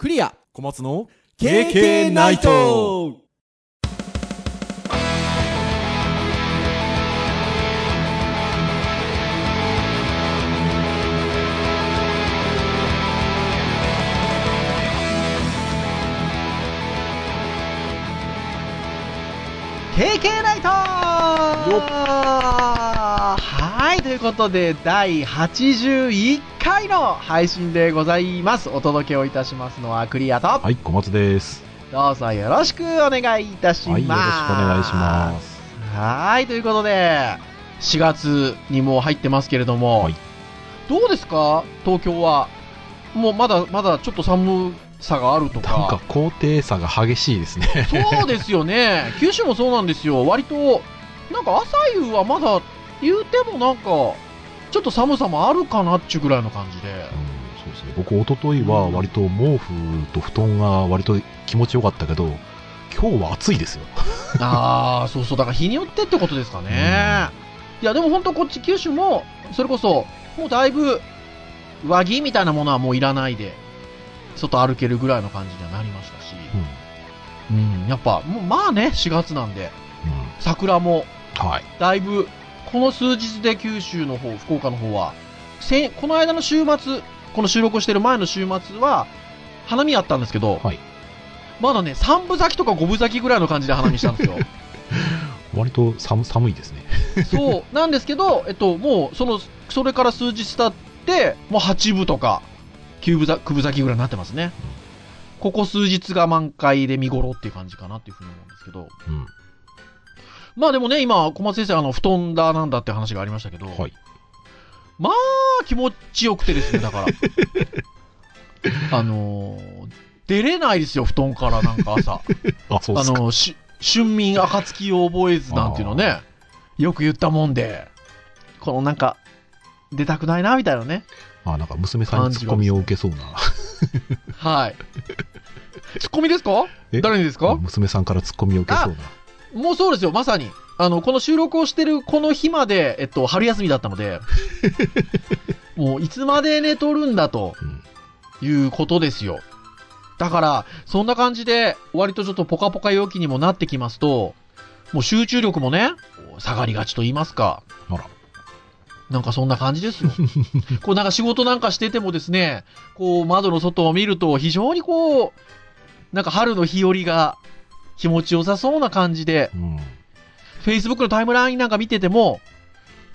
クリア。小松の KK ナイト。経験ナイト。はい、ということで、第81回の配信でございます。お届けをいたしますのはクリアと、はい、小松です。どうぞよろしくお願いいたします。はい、よろしくお願いします。はい、ということで、4月にもう入ってますけれども、はいどうですか？東京は。もうまだまだちょっと寒さがあるとなんか高低差が激しいですね。そうですよね。九州もそうなんですよ。割と、なんか朝夕はまだ言うてもなんか、ちょっと寒さもあるかなっちゅうぐらいの感じで。うん、そうですね。僕、一昨日は割と毛布と布団が割と気持ちよかったけど、今日は暑いですよ。ああ、そうそう。だから日によってってことですかね。いや、でも本当こっち九州も、それこそ、もうだいぶ、上着みたいなものはもういらないで、外歩けるぐらいの感じにはなりましたし。うん、やっぱ、もうまあね、4月なんで、うん。桜も。だいぶ、この数日で九州の方、福岡の方は、せんこの間の週末、この収録をしてる前の週末は、花見あったんですけど、はいまだね、3分咲きとか5分咲きぐらいの感じで花見したんですよ。割と寒寒いですね。そう、なんですけど、えっと、もう、その、それから数日経って、もう8分とか、9分咲9分咲きぐらいになってますね。ここ数日が満開で見頃っていう感じかなっていうふうに思うんですけど。うん。まあでもね、今、小松先生、あの、布団だなんだって話がありましたけど、はい。まあ、気持ちよくてですね、だから。あのー出れないですよ、布団からなんか朝。あ、そうですか。あの、し、春眠暁を覚えずなんていうのね、よく言ったもんで、このなんか、出たくないな、みたいなね。あ、なんか娘さんにツッコミを受けそうな。はい。ツッコミですか？え？誰にですか？娘さんからツッコミを受けそうな。もうそうですよ、まさに。あの、この収録をしてるこの日まで、えっと、春休みだったので、もういつまで寝とるんだとうん。いうことですよ。だから、そんな感じで、割とちょっとポカポカ陽気にもなってきますと、もう集中力もね、下がりがちと言いますか。あら。なんかそんな感じですよ。こうなんか仕事なんかしててもですね、こう窓の外を見ると非常にこう、なんか春の日和が気持ちよさそうな感じで、うん。Facebook のタイムラインなんか見てても、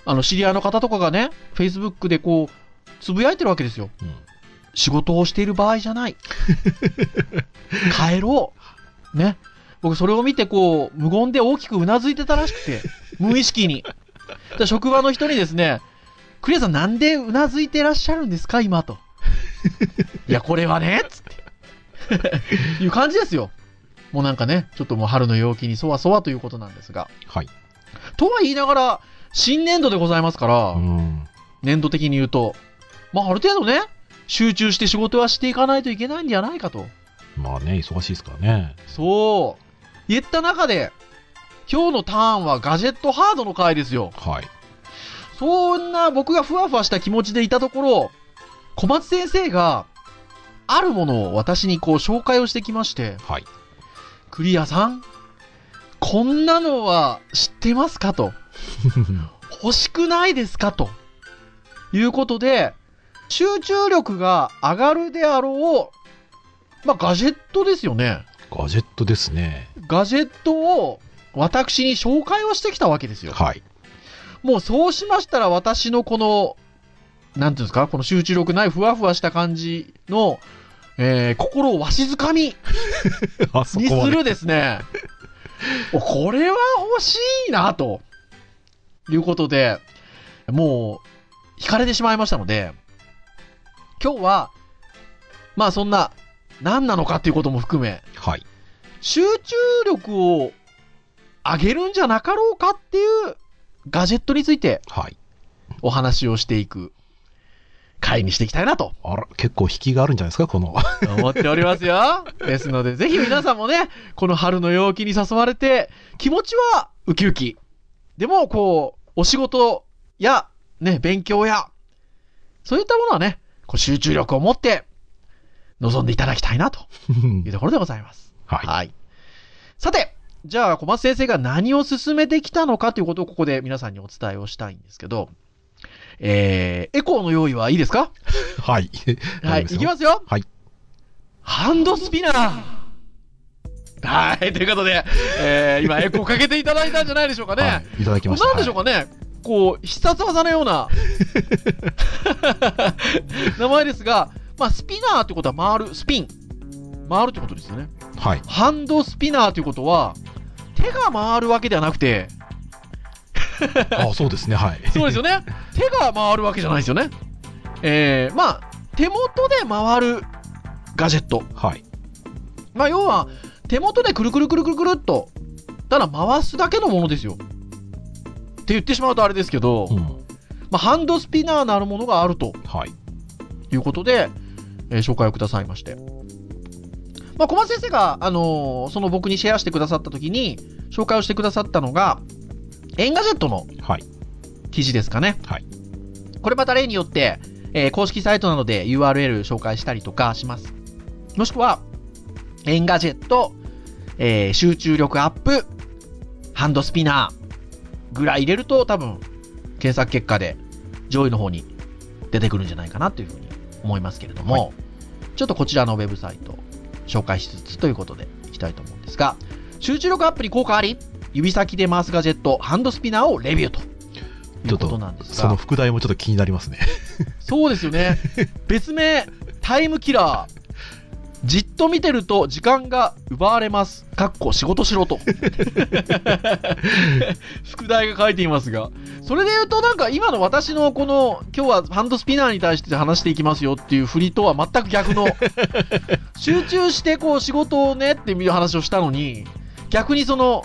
あの、知り合いの方とかがね、Facebook でこう、つぶやいてるわけですよ。うん。仕事をしている場合じゃない。帰ろう。ね。僕それを見てこう、無言で大きくうなずいてたらしくて、無意識に。で職場の人にですね、クリアさんなんでうなずいてらっしゃるんですか今と。いや、これはね、つって。いう感じですよ。もうなんかね、ちょっともう春の陽気にそわそわということなんですが。はい。とは言いながら、新年度でございますから、うん。年度的に言うと、まあある程度ね、集中して仕事はしていかないといけないんじゃないかと。まあね、忙しいですからね。そう。言った中で、今日のターンはガジェットハードの回ですよ。はい。そんな僕がふわふわした気持ちでいたところ、小松先生が、あるものを私にこう紹介をしてきまして、はい。クリアさん、こんなのは知ってますかと？欲しくないですかと？いうことで、集中力が上がるであろう、まあ、ガジェットですよね。ガジェットですね。ガジェットを私に紹介をしてきたわけですよ。はい。もうそうしましたら私のこの、なんていうんですか、この集中力ないふわふわした感じの、えー心をわしづかみ にすで。るですね。お これは欲しいな、ということで、もう、惹かれてしまいましたので、今日は、まあそんな、何なのかっていうことも含め、はい。集中力を上げるんじゃなかろうかっていうガジェットについてはい。お話をしていく回にしていきたいなとあら、結構引きがあるんじゃないですか、この。思っておりますよ。ですので、ぜひ皆さんもね、この春の陽気に誘われて、気持ちはウキウキ。でも、こう、お仕事や、ね、勉強や、そういったものはね、こう集中力を持って、臨んでいただきたいなと いうところでございます。はい。はい。さて、じゃあ小松先生が何を進めてきたのかということをここで皆さんにお伝えをしたいんですけど、えー、エコーの用意はいいですか？はい。はい、いきますよ。はい。ハンドスピナーはい、ということで、えー、今エコーかけていただいたんじゃないでしょうかね。はい。いただきました。なんでしょうかね、こう、必殺技のような 名前ですが、まあ、スピナーってことは回る、スピン。回るってことですよね。はい。ハンドスピナーということは、手が回るわけではなくて、あそうですね。はい。そうですよね。手が回るわけじゃないですよね。えー、まあ、手元で回るガジェット。はい。まあ、要は、手元でくるくるくるくるくるっと、ただ回すだけのものですよ。って言ってしまうとあれですけど、うん。まあ、ハンドスピナーなるものがあるとはい。いうことで、えー紹介をくださいまして。まあ、小松先生が、あのーその僕にシェアしてくださった時に、紹介をしてくださったのが、エンガジェットのはい。記事ですかね。はい。これまた例によって、えー公式サイトなどで URL 紹介したりとかします。もしくは、エンガジェット、えー集中力アップ、ハンドスピナーぐらい入れると多分、検索結果で上位の方に出てくるんじゃないかなというふうに思いますけれども、はいちょっとこちらのウェブサイト紹介しつつということでいきたいと思うんですが、集中力アップに効果あり、指先で回すガジェット、ハンドスピナーをレビューということなんですが。その副題もちょっと気になりますね。そうですよね。別名、タイムキラー。じっと見てると時間が奪われます。かっこ仕事しろと。副題が書いていますが。それで言うとなんか今の私のこの今日はハンドスピナーに対して話していきますよっていう振りとは全く逆の 集中してこう仕事をねっていう話をしたのに逆にその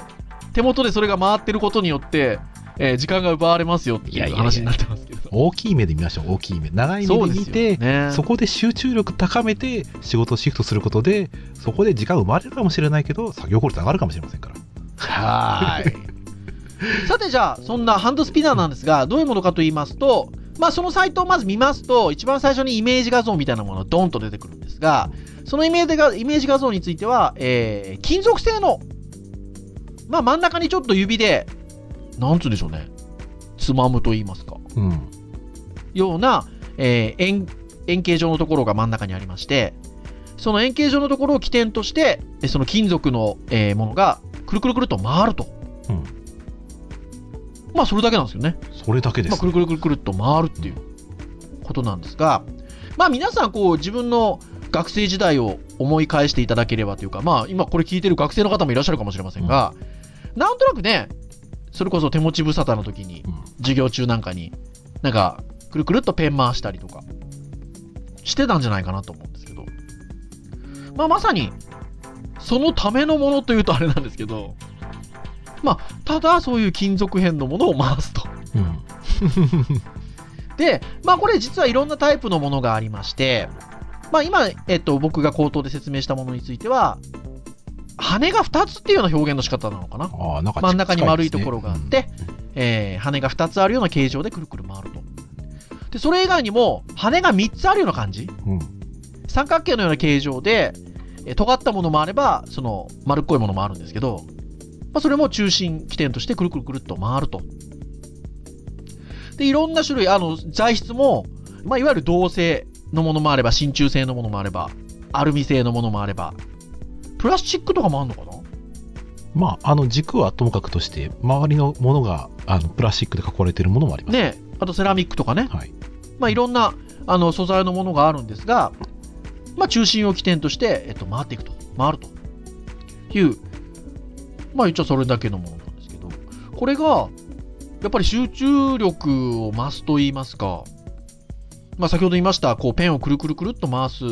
手元でそれが回ってることによって、えー時間が奪われますよっていう話になってますけど。大きい目で見ましょう、大きい目。長い目で見て、よね。そこで集中力高めて仕事をシフトすることで、そこで時間生まれるかもしれないけど、作業効率上がるかもしれませんから。はーい。さてじゃあ、そんなハンドスピナーなんですが、どういうものかと言いますと、まあそのサイトをまず見ますと、一番最初にイメージ画像みたいなものがドンと出てくるんですが、そのイメージがイメージ画像については、えー金属製の、まあ真ん中にちょっと指で、なんつうんでしょうね、つまむと言いますか、うん。ような、えー円円形状のところが真ん中にありまして、その円形状のところを起点として、えその金属の、えーものがくるくるくると回ると。うん。まあそれだけなんですよね。それだけでまあ、すく。るくるくるくるっと回るっていうことなんですが、まあ皆さんこう自分の学生時代を思い返していただければというか、まあ今これ聞いてる学生の方もいらっしゃるかもしれませんが、なんとなくね、それこそ手持ち無沙汰の時にうん授業中なんかに、なんかくるくるっとペン回したりとかしてたんじゃないかなと思うんですけど、まあまさにそのためのものというとあれなんですけど、まあただそういう金属片のものを回すと。うん。で、まあこれ実はいろんなタイプのものがありまして、まあ今、えっと、僕が口頭で説明したものについては、羽が2つっていうような表現の仕方なのかな。ああ、なんか真ん中に丸いところがあって、えー羽が2つあるような形状でくるくる回ると。で、それ以外にも、羽が3つあるような感じうん。三角形のような形状で、えー尖ったものもあれば、その丸っこいものもあるんですけど、まあ、それも中心起点としてくるくるくるっと回ると。で、いろんな種類、あの、材質も、まあ、いわゆる銅製のものもあれば、真鍮製のものもあれば、アルミ製のものもあれば、プラスチックとかもあるのかな？まあ、あの軸はともかくとして、周りのものがあのプラスチックで囲われているものもあります。ねあとセラミックとかね。はい。まあ、いろんなあの素材のものがあるんですが、まあ、中心を起点として、えっと、回っていくと、回るという、まあ、一応それだけのものなんですけど、これが、やっぱり集中力を増すと言いますか、まあ、先ほど言いました、こう、ペンをくるくるくるっと回す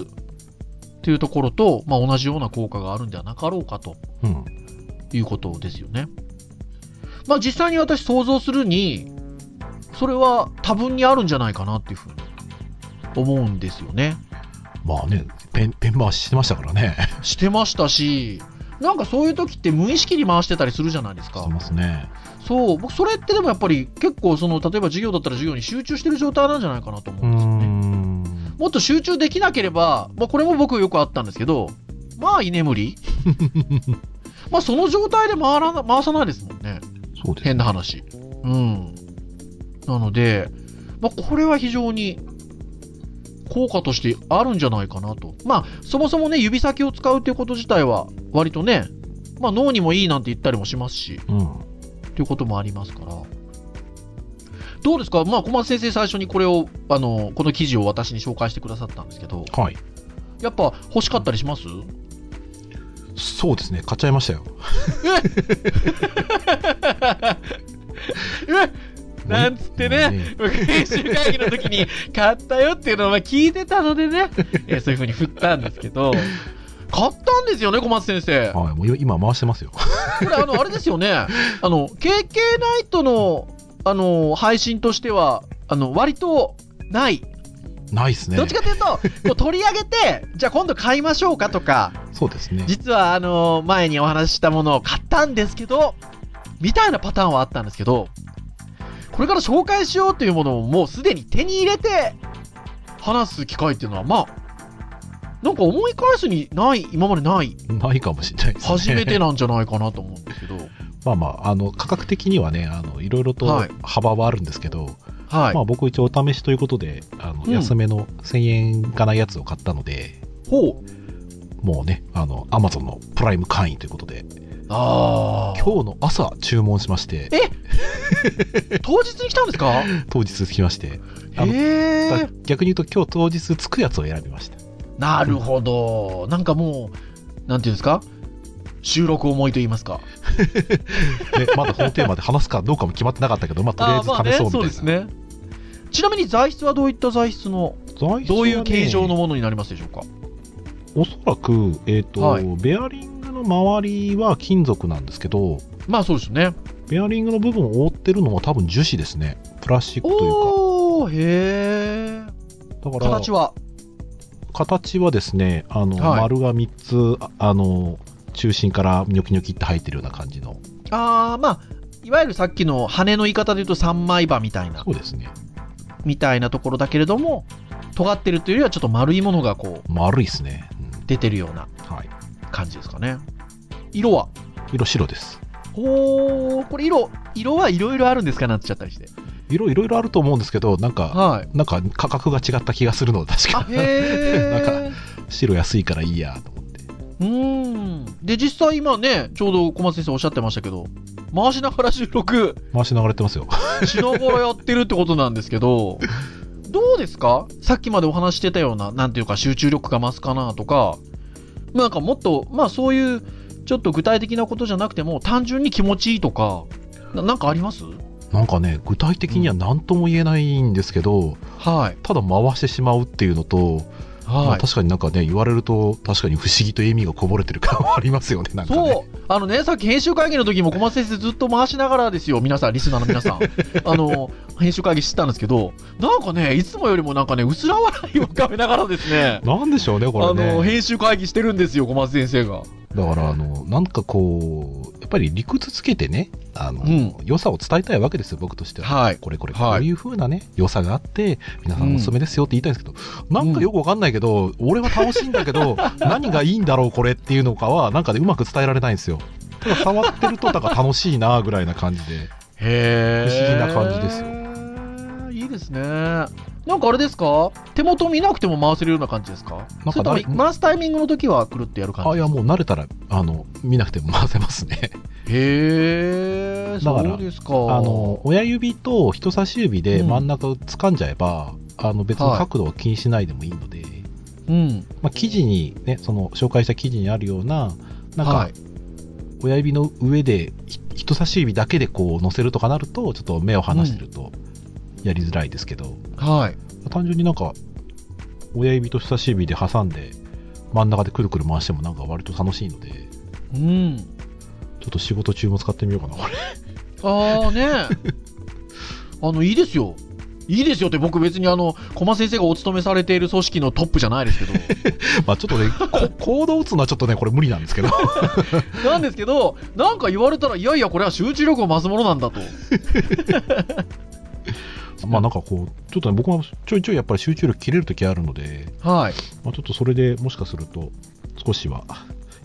っていうところと、まあ、同じような効果があるんではなかろうかとうん。いうことですよね。まあ実際に私想像するに、それは多分にあるんじゃないかなっていうふうに思うんですよね。まあね、ペン、ペン回ししてましたからね。してましたし、なんかそういう時って無意識に回してたりするじゃないですかすね。そう、僕それってでもやっぱり結構その、例えば授業だったら授業に集中してる状態なんじゃないかなと思うんですよね。ん。もっと集中できなければ、まあ、これも僕よくあったんですけど、まあ居眠り？まあその状態で回らな、回さないですもんね。そうです。変な話。うん。なので、まあこれは非常に効果としてあるんじゃないかなと。まあそもそもね、指先を使うっていうこと自体は割とね、まあ脳にもいいなんて言ったりもしますし、うん。ということもありますから。どうですか？まあ小松先生最初にこれを、あの、この記事を私に紹介してくださったんですけど、はい。やっぱ欲しかったりします？そうですね。買っちゃいましたよ。え？なんつってね、僕編集会議の時に買ったよっていうのをまあ聞いてたのでね、えーそういう風に振ったんですけど、買ったんですよね、小松先生。こはい。もう今回してますよ。れ、あの、あれですよね、あの、KK ナイトの、あの、配信としては、あの、割とない。ないですね。どっちかというと、こう 取り上げて、じゃあ今度買いましょうかとか、そうですね。実はあの前にお話ししたものを買ったんですけど、みたいなパターンはあったんですけど、これから紹介しようというものをもうすでに手に入れて話す機会っていうのは、まあ、なんか思い返すにない、今までない、ないかもしれないですね。初めてなんじゃないかなと思うんですけど、まあまあ、あの、価格的にはね、あの、いろいろとはい幅はあるんですけど、はい。まあ僕一応お試しということで、あの、うん安めの1000円がないやつを買ったので、ほう。もうね、あの、アマゾンのプライム会員ということで、ああ。今日の朝注文しまして、当日に来たんですか？当日着きまして、へえ。逆に言うと今日当日着くやつを選びました。なるほど。なんかもう、なんていうんですか？収録思いと言いますか。で、まだ本テーマで話すかどうかも決まってなかったけど、まあとりあえず試そうみたいな。ね、そうですね。ちなみに材質はどういった材質の、材質はねどういう形状のものになりますでしょうか？おそらく、えっ、と、はいベアリングの周りは金属なんですけど、まあそうですね。ベアリングの部分を覆ってるのは多分樹脂ですね。プラスチックというか。おー、へえ。だから、形は？形はですね、あの、はい丸が3つ、ああの、中心からニョキニョキって入ってるような感じの。あー、まあ、いわゆるさっきの羽の言い方で言うと三枚刃みたいなそ、うですね。みたいなところだけれども、尖ってるというよりはちょっと丸いものがこう、丸いですね。出てるようなうんはい。感じですかね。色は？色白です。おー、これ色、色はいろいろあるんですか？なんて言っちゃったりして。色いろいろあると思うんですけど、なんか、はい。なんか価格が違った気がするので、確あ、か。へー。白安いからいいやと。うーん。で、実際今ね、ちょうど小松先生おっしゃってましたけど、回しながら収録回しながらやってますよ。しながらやってるってことなんですけど、どうですか？さっきまでお話ししてたような、なんていうか集中力が増すかなとか、なんかもっと、まあそういう、ちょっと具体的なことじゃなくても、単純に気持ちいいとか、ななんかあります？なんかね、具体的には何とも言えないんですけど、はい。ただ回してしまうっていうのと、まあはい。確かになんかね、言われると、確かに不思議と笑みがこぼれてる感はありますよね、ね。そう、あのね、さっき編集会議の時も小松先生ずっと回しながらですよ、皆さん、リスナーの皆さん。あの、編集会議してたんですけど、なんかね、いつもよりもなんかね、薄ら笑いを浮かべながらですね、なんでしょうね、こあれね。の、編集会議してるんですよ、小松先生が。だから、あの、なんかこう、やっぱり理屈つけてね、あの、うん良さを伝えたいわけですよ、僕としては。はい。これこれ、はいこういう風なね、良さがあって、皆さんおすすめですよって言いたいんですけど、なんかよくわかんないけど、俺は楽しいんだけど、何がいいんだろう、これっていうのかは、なんかでうまく伝えられないんですよ。ただ触ってると、なんか楽しいな、ぐらいな感じで。へー不思議な感じですよ。いいですね。なんかあれですか？手元見なくても回せるような感じですか？なんか回すタイミングの時はくるってやる感じ？あ、いや、もう慣れたら、あの、見なくても回せますね。へえ、そうですか。あの、親指と人差し指で真ん中を掴んじゃえば、あの、別に角度を気にしないでもいいので、うん。まあ、記事にね、その、紹介した記事にあるような、なんか、はい。親指の上でひ人差し指だけでこう乗せるとかなるとちょっと目を離してるとやりづらいですけど、はい。単純になんか親指と人差し指で挟んで真ん中でくるくる回してもなんか割と楽しいのでうん。ちょっと仕事中も使ってみようかなこれああね。あの、いいですよ。いいですよって僕別にあの、駒先生がお勤めされている組織のトップじゃないですけど。まあちょっとねこ行動打つのはちょっとねこれ無理なんですけど なんですけど、なんか言われたら、いやいや、これは集中力を増すものなんだと。まあなんかこう、ちょっとね、僕もちょいちょいやっぱり集中力切れるときあるので、はい。まあ、ちょっとそれでもしかすると、少しは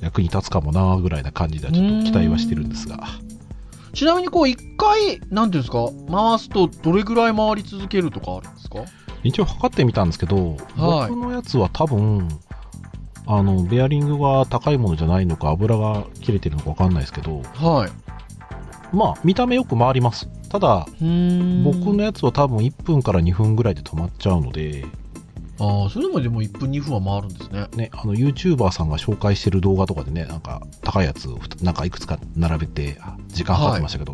役に立つかもなぐらいな感じではちょっと期待はしてるんですが。ちなみにこう一回、なんていうんですか、回すとどれぐらい回り続けるとかあるんですか？一応測ってみたんですけど、はい僕のやつは多分、あの、ベアリングが高いものじゃないのか、油が切れてるのかわかんないですけど、はい。まあ、見た目よく回ります。ただ、僕のやつは多分1分から2分ぐらいで止まっちゃうので、ああ、それでもでも1分2分は回るんですね。ね、あの、YouTuber さんが紹介してる動画とかでね、なんか、高いやつをなんかいくつか並べて、あ時間計ってましたけど、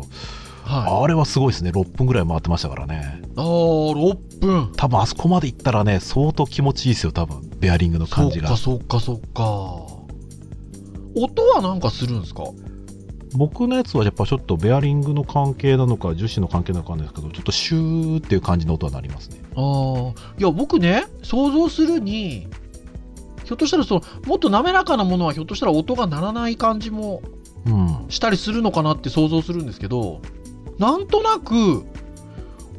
はい。あれはすごいですね。6分ぐらい回ってましたからね。ああ、6分。多分あそこまで行ったらね、相当気持ちいいですよ、多分。ベアリングの感じがそっか。そっかそっか。音はなんかするんですか？僕のやつはやっぱちょっとベアリングの関係なのか樹脂の関係なのかわかんないですけどちょっとシューっていう感じの音はなりますねああ。いや、僕ね、想像するに、ひょっとしたらその、もっと滑らかなものはひょっとしたら音が鳴らない感じもうんしたりするのかなって想像するんですけど、なんとなく、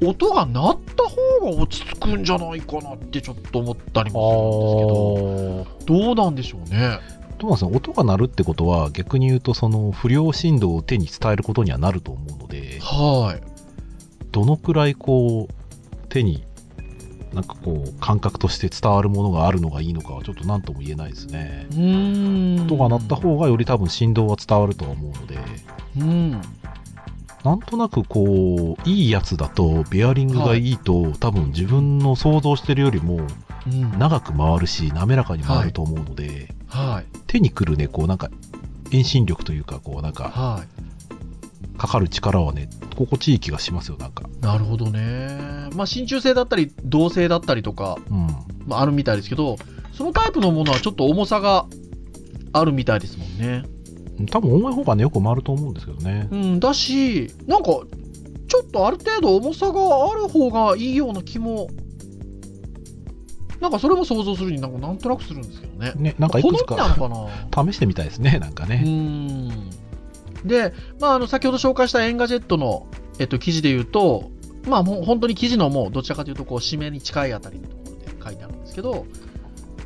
音が鳴った方が落ち着くんじゃないかなってちょっと思ったりあもするんですけど、どうなんでしょうね。トマさん音が鳴るってことは逆に言うとその不良振動を手に伝えることにはなると思うのではい。どのくらいこう手になんかこう感覚として伝わるものがあるのがいいのかはちょっと何とも言えないですねうーん。音が鳴った方がより多分振動は伝わるとは思うのでうん。なんとなくこういいやつだとベアリングがいいと、多分自分の想像してるよりもうん。長く回るし滑らかに回ると思うので、はい。手にくるねこうなんか遠心力というかこうなんかはい。かかる力はね心地いい気がしますよなんかなるほどね。まあ、真鍮製だったり、銅製だったりとか、うんまあ、あるみたいですけど、そのタイプのものはちょっと重さがあるみたいですもんね。多分重い方がねよく回ると思うんですけどねうん、だし、なんか、ちょっとある程度重さがある方がいいような気も、なんかそれも想像するになんかなんとなくするんですけどね。ねなんかいくつかかな？試してみたいですねなんかうね、ん。で、まあ、あの、先ほど紹介したエンガジェットの、えっと、記事で言うと、まあ、もう本当に記事のもう、どちらかというと、こう、締めに近いあたりのところで書いてあるんですけど、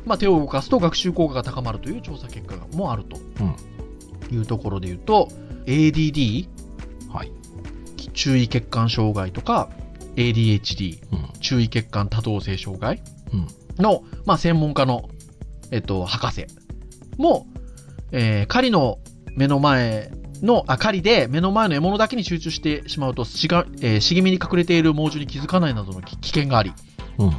まあ、手を動かすと学習効果が高まるという調査結果もあると。いうところで言うと、ADD、はい、注意欠陥障害とか、ADHD、うん。注意欠陥多動性障害。うんの、まあ、専門家の、えっと、博士も、えー狩りの目の前の、あ、狩りで目の前の獲物だけに集中してしまうと、しがえー茂みに隠れている猛獣に気づかないなどの危危険があり、うんうん。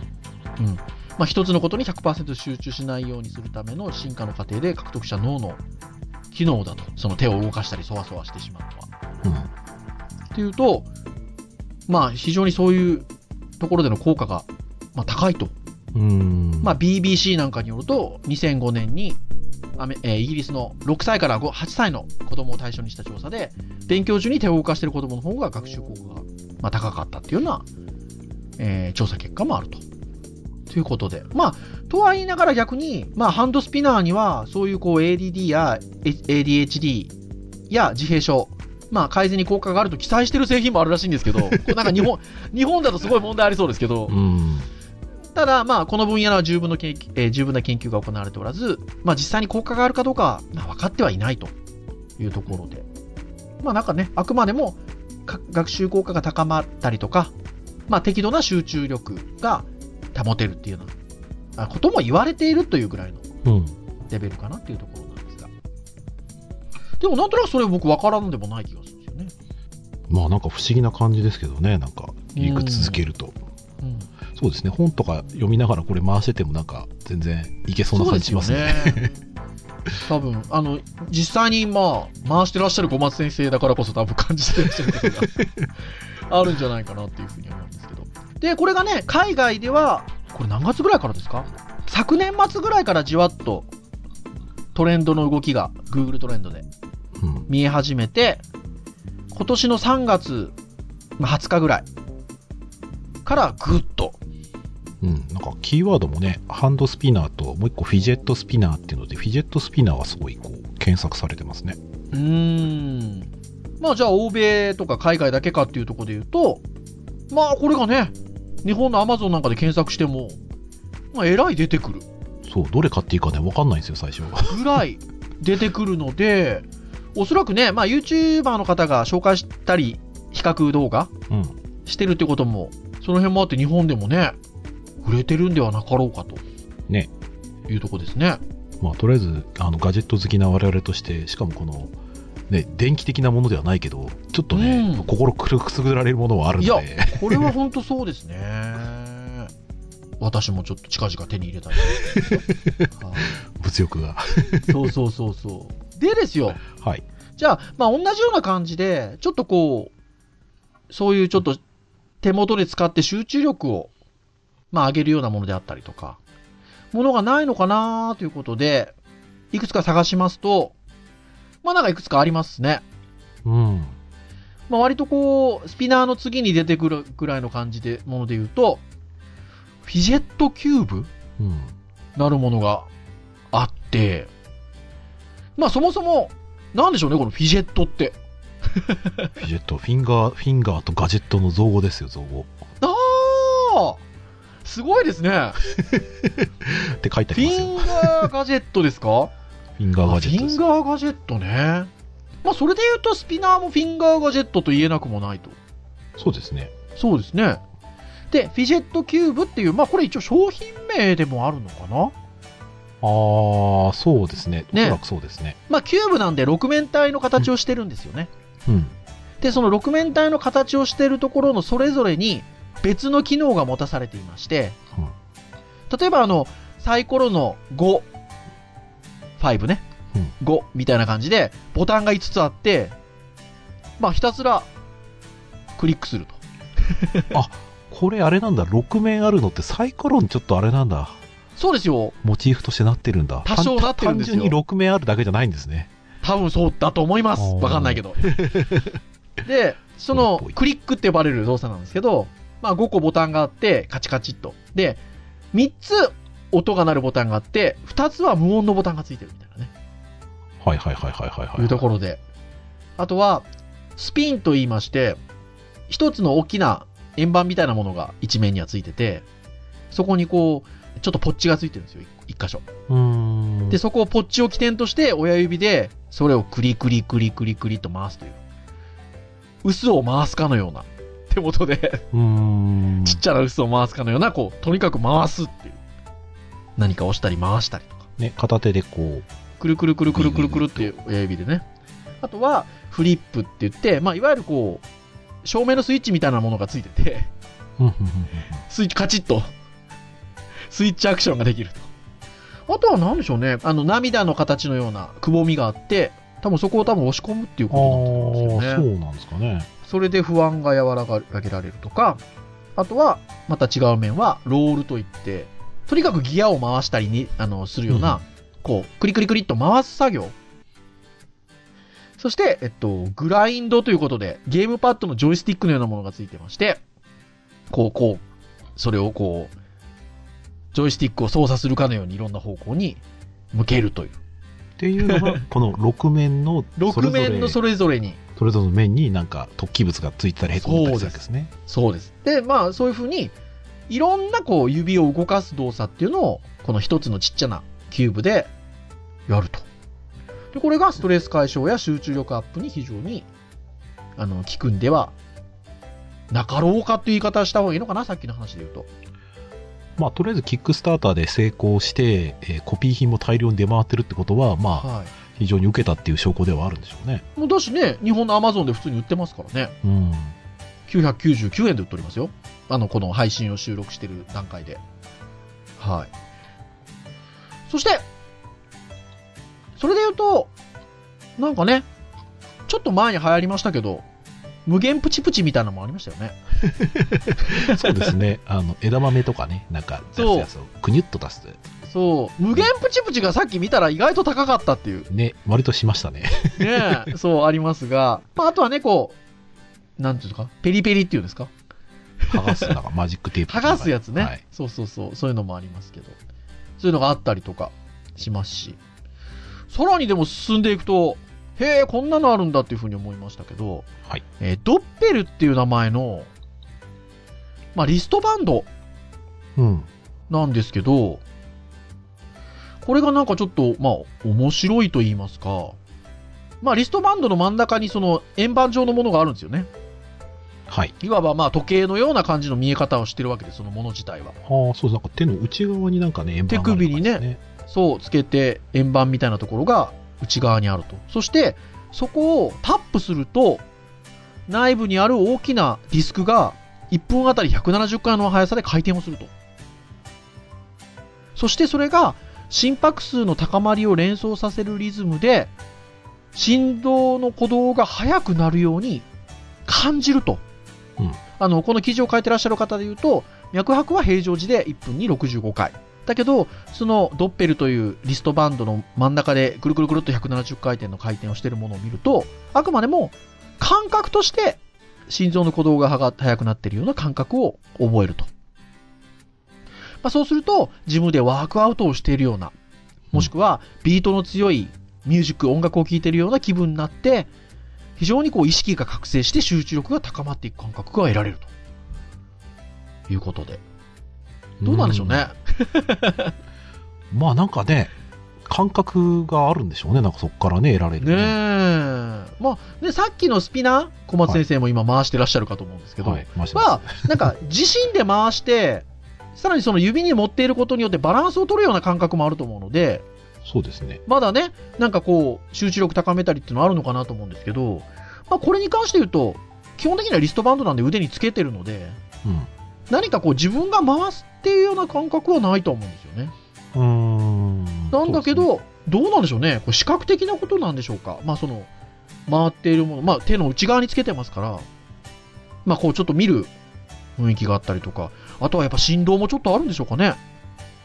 まあ、一つのことに100%集中しないようにするための進化の過程で獲得した脳の機能だと。その手を動かしたり、そわそわしてしまうのは。うんっていうと、まあ、非常にそういうところでの効果が、まあ、高いと。うんまあ、BBC なんかによると、2005年にアメ、えーイギリスの6歳から5 8歳の子供を対象にした調査で、勉強中に手を動かしている子供の方が学習効果が、まあ、高かったっていうような、えー調査結果もあると。ということで。まあ、とは言いながら逆に、まあ、ハンドスピナーには、そういうこう ADD や ADHD や自閉症、まあ、改善に効果があると記載してる製品もあるらしいんですけど、これなんか日本、日本だとすごい問題ありそうですけど、うんただ、まあ、この分野では十分の研究、えー十分な研究が行われておらず、まあ、実際に効果があるかどうかは、まあ、分かってはいないというところで。まあ、なんかね、あくまでもか学習効果が高まったりとか、まあ、適度な集中力が保てるっていうようなあことも言われているというぐらいのうんレベルかなっていうところなんですが。でも、なんとなくそれ僕分からんでもない気がするんですよね。まあなんか不思議な感じですけどねなんかいくつ続けるとうんそうですね。本とか読みながらこれ回しててもなんか全然いけそうな感じしますね。すよね。多分あの実際にまあ回してらっしゃる小松先生だからこそ多分感じてらっしゃることがあるんじゃないかなっていうふうに思うんですけど。でこれがね海外ではこれ何月ぐらいからですか？昨年末ぐらいからじわっとトレンドの動きが Google トレンドでうん。見え始めて今年の3月まあ20日ぐらいからぐっとうん、なんかキーワードもねハンドスピナーともう一個フィジェットスピナーっていうのでフィジェットスピナーはすごいこう検索されてますねうーん。まあじゃあ欧米とか海外だけかっていうところで言うと、まあこれがね、日本の Amazon なんかで検索しても、まあ、えらい出てくるそう、どれ買っていいかね、わかんないんですよ、最初。ぐらい出てくるので、おそらくね、まあ、YouTuber の方が紹介したり、比較動画うん。してるってことも、その辺もあって日本でもね、売れてるんではなかろうかと。ね。いうとこですね。まあ、とりあえず、あの、ガジェット好きな我々として、しかもこの、ね、電気的なものではないけど、ちょっとね、うん心くすぐられるものはあるんで、いやこれは本当そうですね。私もちょっと近々手に入れたい。はい物欲が。そうそうそうそう。でですよ。はい。じゃあ、まあ同じような感じで、ちょっとこう、そういうちょっと手元で使って集中力を、まあ上げるようなものであったりとか、ものがないのかなということで、いくつか探しますと、まあなんかいくつかありますね。うん。まあ割とこう、スピナーの次に出てくるぐらいの感じで、もので言うと、フィジェットキューブうん。なるものがあって、まあそもそも、なんでしょうね、このフィジェットって。フィジェット、フィンガー、フィンガーとガジェットの造語ですよ、造語。ああすごいですね。って書いてありますよ。フィンガーガジェットですか？フィンガーガジェット。フィンガーガジェットね。まあそれで言うとスピナーもフィンガーガジェットと言えなくもないと。そうですね。そうですね。で、フィジェットキューブっていう、まあこれ一応商品名でもあるのかな？ああ、そうですね。おそらくそうですね。まあキューブなんで六面体の形をしてるんですよね。うん。で、その六面体の形をしているところのそれぞれに別の機能が持たされていまして、うん例えばあの、サイコロの5、5ね、うん5みたいな感じで、ボタンが5つあって、まあひたすらクリックすると。これあれなんだ、6面あるのってサイコロにちょっとあれなんだ。そうですよ。モチーフとしてなってるんだ。多少なってるんですよ単純に6面あるだけじゃないんですね。多分そうだと思います。わかんないけど。で、そのクリックって呼ばれる動作なんですけど、まあ5個ボタンがあって、カチカチっと。で、3つ音が鳴るボタンがあって、2つは無音のボタンがついてるみたいなね。はいはいはいはいはいはい。いうところで。あとは、スピンと言いまして、一つの大きな円盤みたいなものが一面にはついてて、そこにこう、ちょっとポッチがついてるんですよ、一一箇所。で、そこをポッチを起点として、親指で、それをクリクリクリクリクリと回すという。薄を回すかのような。手元で、うーん。ちっちゃな薄を回すかのような、こう、とにかく回すっていう。何か押したり回したりとか。ね、片手でこくるくるくるくるくるくるっていう親指でね。あとは、フリップって言って、まあ、いわゆるこう、照明のスイッチみたいなものがついてて、スイッチカチッと、スイッチアクションができると。あとは何でしょうね、あの、涙の形のようなくぼみがあって、多分そこを多分押し込むっていうことになんですよね。そうなんですかね。それで不安が和らげられるとか、あとは、また違う面は、ロールといって、とにかくギアを回したりに、あの、するような、うんこう、クリクリクリっと回す作業。そして、えっと、グラインドということで、ゲームパッドのジョイスティックのようなものがついてまして、こう、こう、それをこう、ジョイスティックを操作するかのようにいろんな方向に向けるという。っていうのが、この6面の、それ6ぞれ面のそれぞれに、それぞれの面になんか突起物がついてたりへこんでたりするわけですね。そうです。で、まあ、そういうふうに、いろんなこう、指を動かす動作っていうのを、この一つのちっちゃなキューブでやると。で、これがストレス解消や集中力アップに非常に、あの、効くんではなかろうかっていう言い方した方がいいのかな、さっきの話で言うと。まあ、とりあえずキックスターターで成功して、えーコピー品も大量に出回ってるってことは、まあ、は非常に受けたっていう証拠ではあるんでしょうね。い。もうだしね、日本のアマゾンで普通に売ってますからね。うん。999円で売っておりますよ。あの、この配信を収録してる段階で。はい。そして、それで言うと、なんかね、ちょっと前に流行りましたけど、無限プチプチみたいなのもありましたよね。そうですね。あの、枝豆とかね、なんか出すやつをくにゅっと出す。そう、無限プチプチがさっき見たら意外と高かったっていう。ね、割としましたね。ねえ そうありますが、まあ、あとはね、こう、なんていうか、ペリペリっていうんですか？剥がす、なんかマジックテープ。剥がすやつね、はい。そうそうそうそういうのもありますけどそういうのがあったりとかしますしさらにでも進んでいくとへえこんなのあるんだっていうふうに思いましたけど、はいえードッペルっていう名前のまあ、リストバンドうん。なんですけど、これがなんかちょっと、まあ、面白いと言いますか、まあ、リストバンドの真ん中にその円盤状のものがあるんですよね。はい。いわばまあ時計のような感じの見え方をしてるわけです、そのもの自体は。ああ、そう、なんか手の内側になんかね、円盤がある感じですね。そう、つけて円盤みたいなところが内側にあると。そして、そこをタップすると、内部にある大きなディスクが1分あたり170回の速さで回転をすると。そしてそれが心拍数の高まりを連想させるリズムで、振動の鼓動が速くなるように感じると。うんあの、この記事を書いてらっしゃる方で言うと、脈拍は平常時で1分に65回。だけど、そのドッペルというリストバンドの真ん中でぐるぐるぐるっと170回転の回転をしているものを見ると、あくまでも感覚として心臓の鼓動がはが速くなっているような感覚を覚えると。まあ、そうすると、ジムでワークアウトをしているような、もしくはビートの強いミュージック、音楽を聴いているような気分になって、非常にこう意識が覚醒して集中力が高まっていく感覚が得られるということで。どうなんでしょうね。うん。まあなんかね、感覚があるんでしょうね。なんかそこからね、得られる、ねえ。まあ、ね、さっきのスピナー、小松先生も今回してらっしゃるかと思うんですけど、はい、まあ、なんか自身で回して、さらにその指に持っていることによってバランスを取るような感覚もあると思うので、そうですね。まだね、なんかこう、集中力高めたりっていうのはあるのかなと思うんですけど、まあこれに関して言うと、基本的にはリストバンドなんで腕につけてるので、うん。何かこう自分が回すっていうような感覚はないと思うんですよね。うーん。なんだけど、どうなんでしょうね。これ視覚的なことなんでしょうか。まあその、回っているもの、まあ手の内側につけてますから、まあこうちょっと見る雰囲気があったりとか、あとはやっぱ振動もちょっとあるんでしょうかね。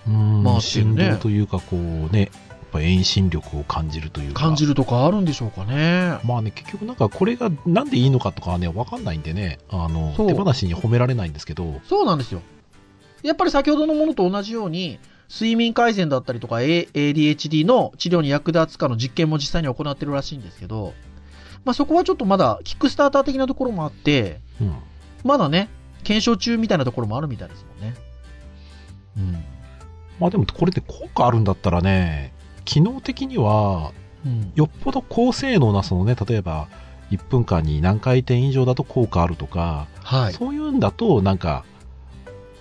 うーん、回ってる振ね動というか、こうね、やっぱ遠心力を感じるというか。感じるとかあるんでしょうかね。まあね、結局なんかこれがなんでいいのかとかはね、わかんないんでね、あの、手放しに褒められないんですけど、そうなんですよ。やっぱり先ほどのものと同じように、睡眠改善だったりとか ADHD の治療に役立つかの実験も実際に行ってるらしいんですけど、まあそこはちょっとまだキックスターター的なところもあって、うん。まだね、検証中みたいなところもあるみたいですもんね。うん。まあでもこれで効果あるんだったらね、機能的には、うん、よっぽど高性能な、そのね、例えば、1分間に何回転以上だと効果あるとか、はい。そういうんだと、なんか、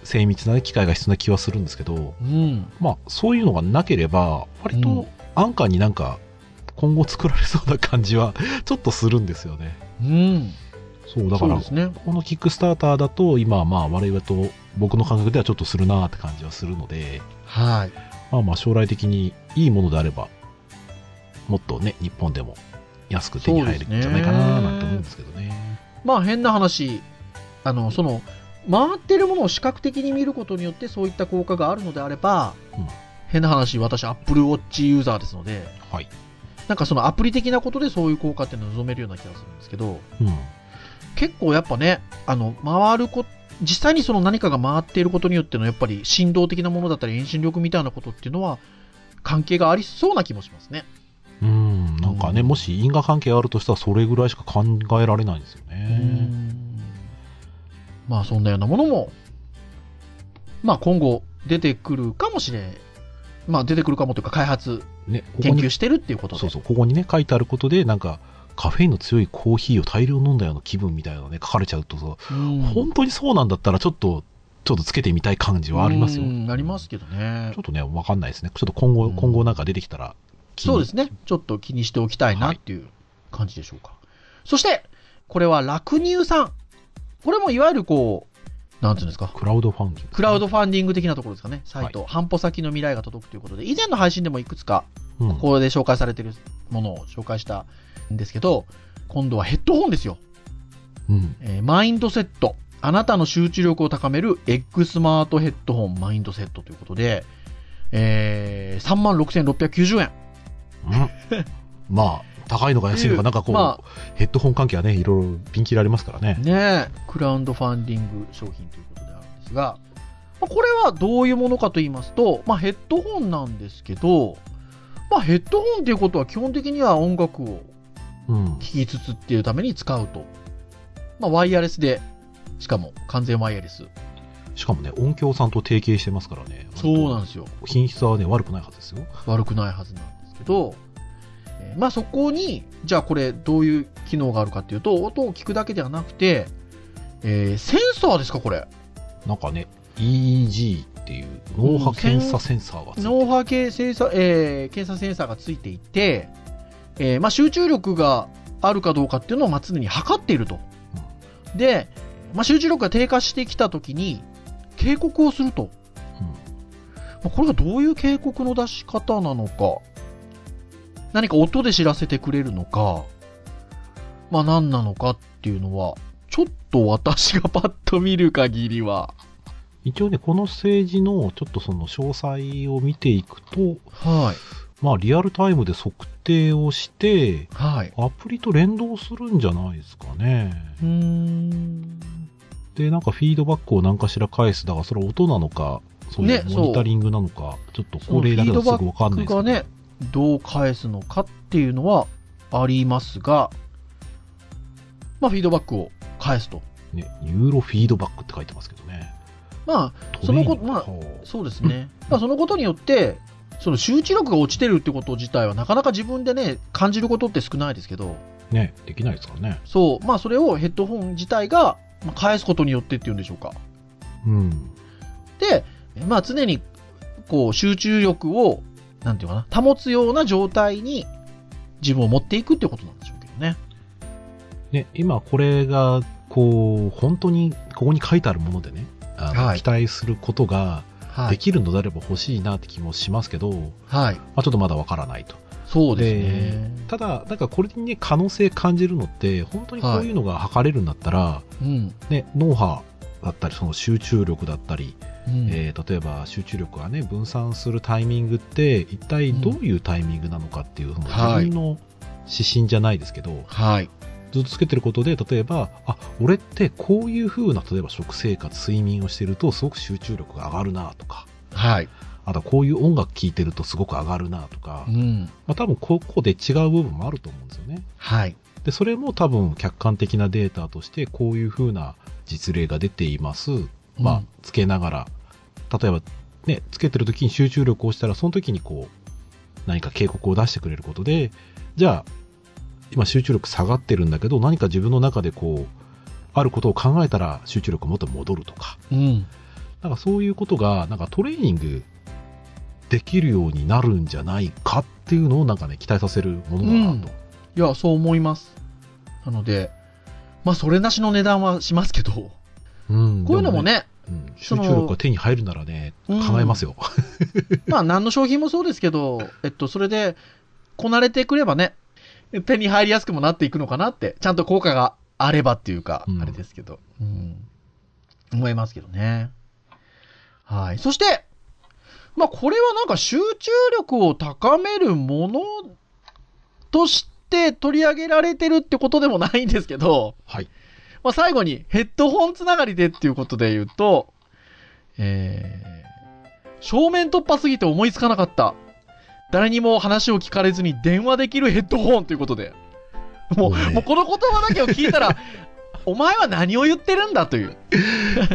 精密な、ね、機械が必要な気はするんですけど、うん。まあ、そういうのがなければ、割うんと安価になんか、今後作られそうな感じは、ちょっとするんですよね。うん。そう、だからね。このキックスターターだと、今、まあ、我々と僕の感覚ではちょっとするなーって感じはするので、はい。まあまあ、将来的にいいものであれば、もっとね、日本でも安く手に入るんじゃないかなーなんて思うんですけどね。まあ変な話、あの、その、回ってるものを視覚的に見ることによってそういった効果があるのであれば、うん変な話、私、Apple Watch ユーザーですので、はい。なんかそのアプリ的なことでそういう効果っていうのを望めるような気がするんですけど、うん。結構やっぱね、あの、回るこ、実際にその何かが回っていることによってのやっぱり振動的なものだったり遠心力みたいなことっていうのは関係がありそうな気もしますね。うん、なんかね、うんもし因果関係あるとしたらそれぐらいしか考えられないんですようね。んまあそんなようなものも、まあ今後出てくるかもしれん。まあ出てくるかもというか開発、ね、ここに研究してるっていうことで。そうそう、ここにね、書いてあることで、なんか、カフェインの強いコーヒーを大量飲んだような気分みたいなのね、書かれちゃうとさ、うん本当にそうなんだったら、ちょっと、ちょっとつけてみたい感じはありますよ。うんありますけどねちょ。っとね、わかんないですね。ちょっと今後、うん今後なんか出てきたら、そうですね。ちょっと気にしておきたいなっていう感じでしょうか。そして、これは楽乳さん。これもいわゆるこう、なんていうんですか？クラウドファンディング。クラウドファンディング的なところですかね。サイト、半歩先の未来が届くということで、以前の配信でもいくつか、うん、ここで紹介されているものを紹介したんですけど、今度はヘッドホンですよ。うん。えーマインドセット。あなたの集中力を高める X スマートヘッドホンマインドセットということで、えー、36,690円。うんまあ、高いのか安いのか、なんかこう、まヘッドホン関係はね、いろいろピンキリありますからね。ねえ、クラウドファンディング商品ということであるんですが、まあこれはどういうものかと言いますと、まあ、ヘッドホンなんですけど、まあ、ヘッドホンということは基本的には音楽をうん。聴きつつっていうために使うと。まあ、ワイヤレスで、しかも完全ワイヤレス。しかもね、音響さんと提携してますからね。そうなんですよ。品質はね、悪くないはずですよ。悪くないはずなんですけど、えーまあそこに、じゃあこれどういう機能があるかっていうと、音を聞くだけではなくて、えーセンサーですか、これ。なんかね、EEG っていう脳波検査センサーがついてる脳波計センサー、えー検査センサーがついていて、えーまあ、集中力があるかどうかっていうのをまあ常に測っていると。で、まあ、集中力が低下してきたときに警告をすると。まあこれがどういう警告の出し方なのか、何か音で知らせてくれるのか、まあ何なのかっていうのは、ちょっと私がパッと見る限りは、一応ね、この政治のちょっとその詳細を見ていくと、はい、まあリアルタイムで測定をして、はい。アプリと連動するんじゃないですかね。うーん。で、なんかフィードバックを何かしら返す。だからそれは音なのか、そういねうモニタリングなのか、ちょっとこれだけだとすぐわかんないですけど。がね、どう返すのかっていうのはありますが、まあ、フィードバックを返すと。ね、ユーロフィードバックって書いてますけどね。まあ、そのこと、まあ、そうですね。まあ、そのことによって、その集中力が落ちてるってこと自体はなかなか自分でね、感じることって少ないですけど、ね、できないですからね。そう、まあ、それをヘッドホン自体がまあ返すことによってっていうんでしょうか。うん。で、まあ、常に、こう、集中力を、なんていうかな、保つような状態に自分を持っていくってことなんでしょうけどね。ね、今これが、こう、本当にここに書いてあるものでね、あのはい期待することがはい。できるのであれば欲しいなって気もしますけど、はい。まあ、ちょっとまだわからないと。そうですね。ただ、なんかこれにね、可能性感じるのって、本当にこういうのが測れるんだったら、うん。ね、脳波だったり、その集中力だったり、うんえー例えば集中力がね、分散するタイミングって、一体どういうタイミングなのかっていう、そのはい自分の指針じゃないですけど、はい。ずっとつけてることで、例えば、あ、俺ってこういう風な、例えば食生活、睡眠をしてると、すごく集中力が上がるなとか、はい。あとはこういう音楽聴いてるとすごく上がるなとか、うん。まあ多分ここで違う部分もあると思うんですよね。はい。で、それも多分客観的なデータとして、こういう風な実例が出ています。まあ、つけながら、例えば、ね、つけてる時に集中力をしたら、その時にこう、何か警告を出してくれることで、じゃあ、今集中力下がってるんだけど、何か自分の中でこう、あることを考えたら集中力もっと戻るとか、うん。なんかそういうことが、なんかトレーニングできるようになるんじゃないかっていうのをなんかね、期待させるものだなと。いや、そう思います。なので、まあ、それなしの値段はしますけど、うんこういうのも、ね、集中力が手に入るならね、うん考えますよ。まあ、何の商品もそうですけど、えっと、それで、こなれてくればね、手に入りやすくもなっていくのかなって、ちゃんと効果があればっていうか、うんあれですけど、うん、思いますけどね。はい。そして、まあ、これはなんか集中力を高めるものとして取り上げられてるってことでもないんですけど、はい。まあ、最後にヘッドホンつながりでっていうことで言うと、えー、正面突破すぎて思いつかなかった。誰にも話を聞かれずに電話できるヘッドホンということで。もう、もうこの言葉だけを聞いたら、お前は何を言ってるんだという。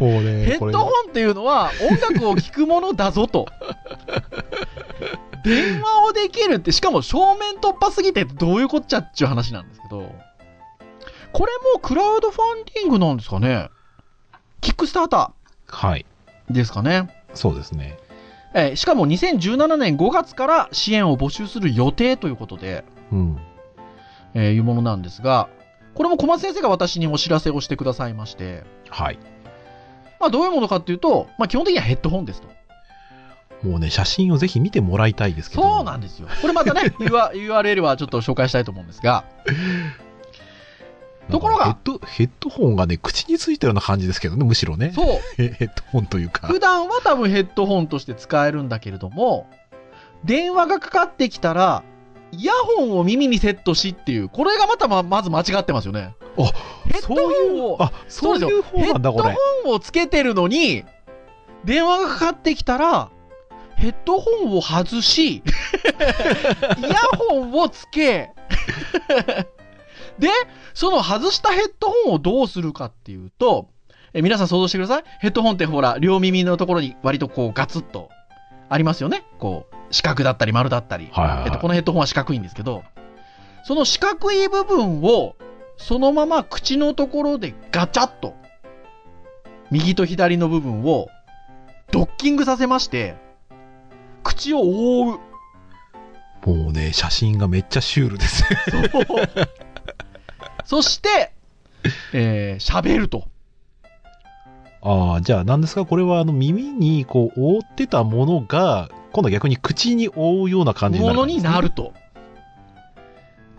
もうねヘッドホンっていうのは音楽を聴くものだぞと。電話をできるって、しかも正面突破すぎてどういうこっちゃっちゅう話なんですけど、これもクラウドファンディングなんですかね？キックスタータはい。ーですかね？そうですね。えーしかも2017年5月から支援を募集する予定ということで、うん。えーいうものなんですが、これも小松先生が私にお知らせをしてくださいまして、はい。まあどういうものかっていうと、まあ基本的にはヘッドホンですと。もうね、写真をぜひ見てもらいたいですけど。そうなんですよ。これまたね、UR URL はちょっと紹介したいと思うんですが、ところがヘッド、ヘッドホンがね、口についたような感じですけどね、むしろね。そう、ヘ ヘッドホンというか。普段は多分ヘッドホンとして使えるんだけれども、電話がかかってきたら、イヤホンを耳にセットしっていう、これがまたままず間違ってますよね。あヘッドホンを、あ、そういう方なんだ、これ。ヘッドホンをつけてるのに、電話がかかってきたら、ヘッドホンを外し、イヤホンをつけ、で、その外したヘッドホンをどうするかっていうと、え皆さん想像してください。ヘッドホンってほら、両耳のところに割とこうガツッとありますよね。こう、四角だったり丸だったり。はいはいはいえっと、このヘッドホンは四角いんですけど、その四角い部分をそのまま口のところでガチャッと、右と左の部分をドッキングさせまして、口を覆う。もうね、写真がめっちゃシュールです。そして、えー、喋ると。ああ、じゃあ何ですか？これはあの耳にこう覆ってたものが、今度は逆に口に覆うような感じになる、ものになる。と。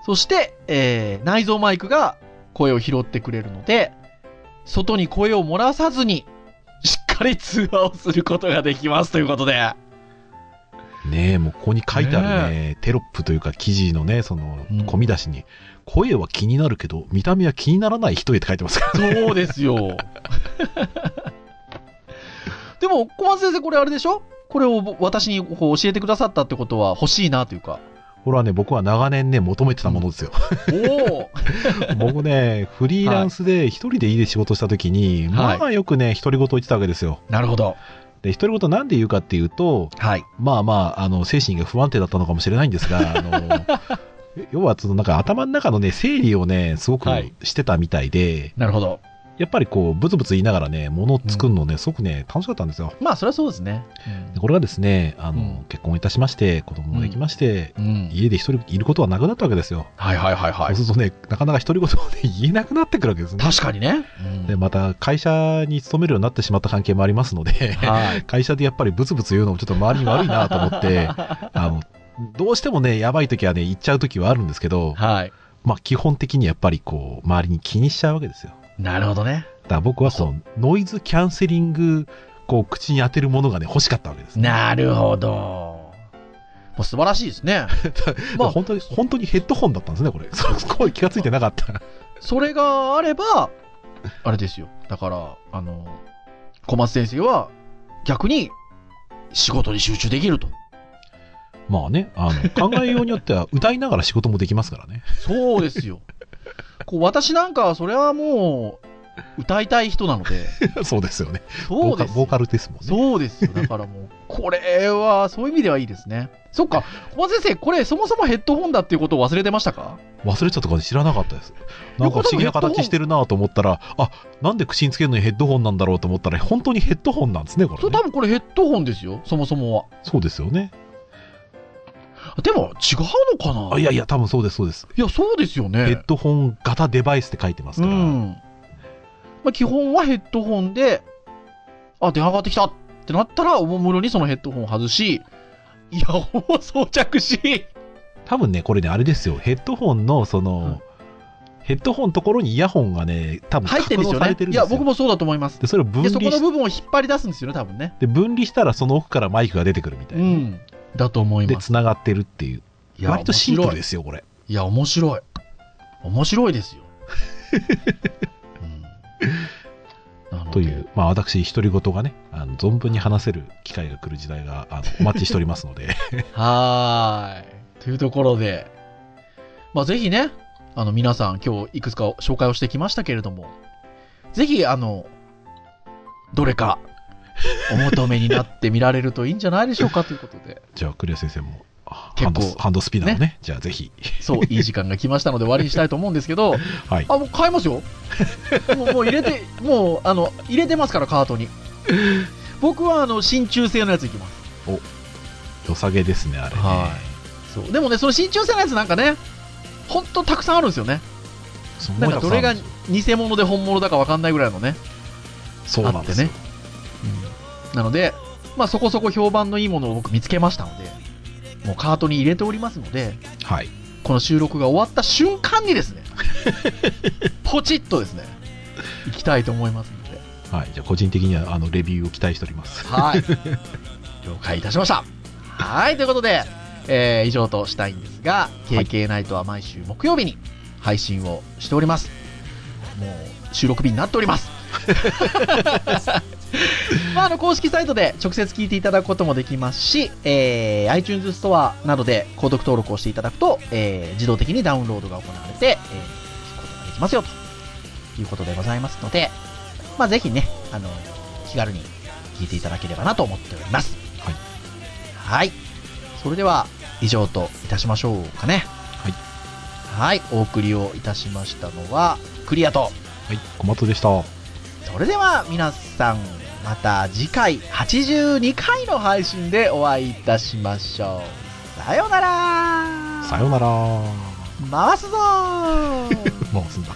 そして、えー内蔵マイクが声を拾ってくれるので、外に声を漏らさずに、しっかり通話をすることができますということで。ねえ、もうここに書いてあるね、テロップというか記事のね、そのうん、込み出しに、声は気になるけど、見た目は気にならない人へって書いてますから。そうですよ。でも、小松先生、これあれでしょ？これを私にこう教えてくださったってことは欲しいなというか。これはね、僕は長年ね、求めてたものですよ。おお 僕ね、フリーランスで一人で家で仕事した時に、はいまあよくね、独り言言ってたわけですよ。なるほど。で、独り言なんで言うかっていうと、はい。まあまあ、あの、精神が不安定だったのかもしれないんですが、あの、要は、そのなんか頭の中のね、整理をね、すごくはいしてたみたいで、なるほど。やっぱりこう、ブツブツ言いながらね、物を作るのね、すごくね、楽しかったんですよ。まあ、それはそうですね。でこれがですね、あの、うん結婚いたしまして、子供もできまして、うん。うん家で一人いることはなくなったわけですよ。はいはいはいはい。そうするとね、なかなか独り言をね、言えなくなってくるわけですね。確かにね。で、また会社に勤めるようになってしまった関係もありますので、はい。会社でやっぱりブツブツ言うのもちょっと周りに悪いなと思って、あの、どうしてもね、やばい時はね、言っちゃう時はあるんですけど、はい。まあ基本的にやっぱりこう、周りに気にしちゃうわけですよ。なるほどね。だから僕はその、ノイズキャンセリング、こう、口に当てるものがね、欲しかったわけです、ね。なるほど。もう素晴らしいですね。まあ本当に、本当にヘッドホンだったんですね、これ。そう、声気がついてなかった。それがあれば、あれですよ。だから、あの、小松先生は逆に仕事に集中できると。まあね、あの、考えようによっては、歌いながら仕事もできますからね。そうですよ。こう私なんかはそれはもう歌いたい人なので、そうですよね。そうですよボーカルですもんね。そうですよ。だからもう、これは、そういう意味ではいいですね。そっか、小松先生、これ、そもそもヘッドホンだっていうことを忘れてましたか？忘れちゃったから知らなかったです。なんか不思議な形してるなと思ったら、あ、なんで口につけるのにヘッドホンなんだろうと思ったら、本当にヘッドホンなんですね、これ、ねそれ多。分これヘッドホンですよ、そもそもは。そうですよね。でも、違うのかな？あいやいや、多分そうです、そうです。いや、そうですよヘねッ。ドホン型デバイスって書いてますうから。ん。まあ、基本はヘッドホンで、あ、電話かかってきたってなったら、おもむろにそのヘッドホンを外し、イヤホンを装着し、多分ね、これね、あれですよ。ヘッドホンの、その、はいヘッドホンのところにイヤホンがね、多分入ってるんですよね。いや、僕もそうだと思います。で、それを分で、そこの部分を引っ張り出すんですよね、多分ね。で、分離したらその奥からマイクが出てくるみたいうな。ん。だと思いで、ます。繋がってるっていう。いや割とシンプルですよ、これ。いや、面白い。面白いですよ。うん、という、まあ私、独り言がね、あの存分に話せる機会が来る時代があのお待ちしておりますので、はーい。というところで、まあ、ぜひね、あの、皆さん、今日いくつか紹介をしてきましたけれども、ぜひ、あの、どれか、お求めになってみられるといいんじゃないでしょうかということで、じゃあ、クリア先生も、あ結構ハンドハンドスピナーをね、じゃあぜひ。そう、いい時間が来ましたので終わりにしたいと思うんですけど、はい。あ、もう買えますよ。もうもう入れて、もう、あの、入れてますから、カートに。僕は、あの、真鍮製のやついきます。良さげですね、あれね。そう。でもね、その真鍮製のやつなんかね、ほんとたくさんあるんですよね。ないんかどれが偽物で本物だか分かんないぐらいのね。そうなんですよ。なので、まあそこそこ評判のいいものを僕見つけましたので、もうカートに入れておりますので、はい。この収録が終わった瞬間にですね、ポチッとですね、行きたいと思いますので、はい。じゃあ、個人的には、あの、レビューを期待しております。はい。了解いたしました。はい、ということで、えー以上としたいんですが、KK ナイトは毎週木曜日に配信をしております。もう収録日になっております。まあ、あの公式サイトで直接聞いていただくこともできますし、えー iTunes ストアなどで購読登録をしていただくと、えー自動的にダウンロードが行われて、えー聞くことができますよということでございますので、まあ、ぜひね、あの、気軽に聞いていただければなと思っております。はい。はい。それでは、以上といたしましょうかね。はい。はい。お送りをいたしましたのは、クリアと。はい、小松でした。それでは、皆さん、また次回82回の配信でお会いいたしましょう。さようならさようなら。回すぞー 回すんだ。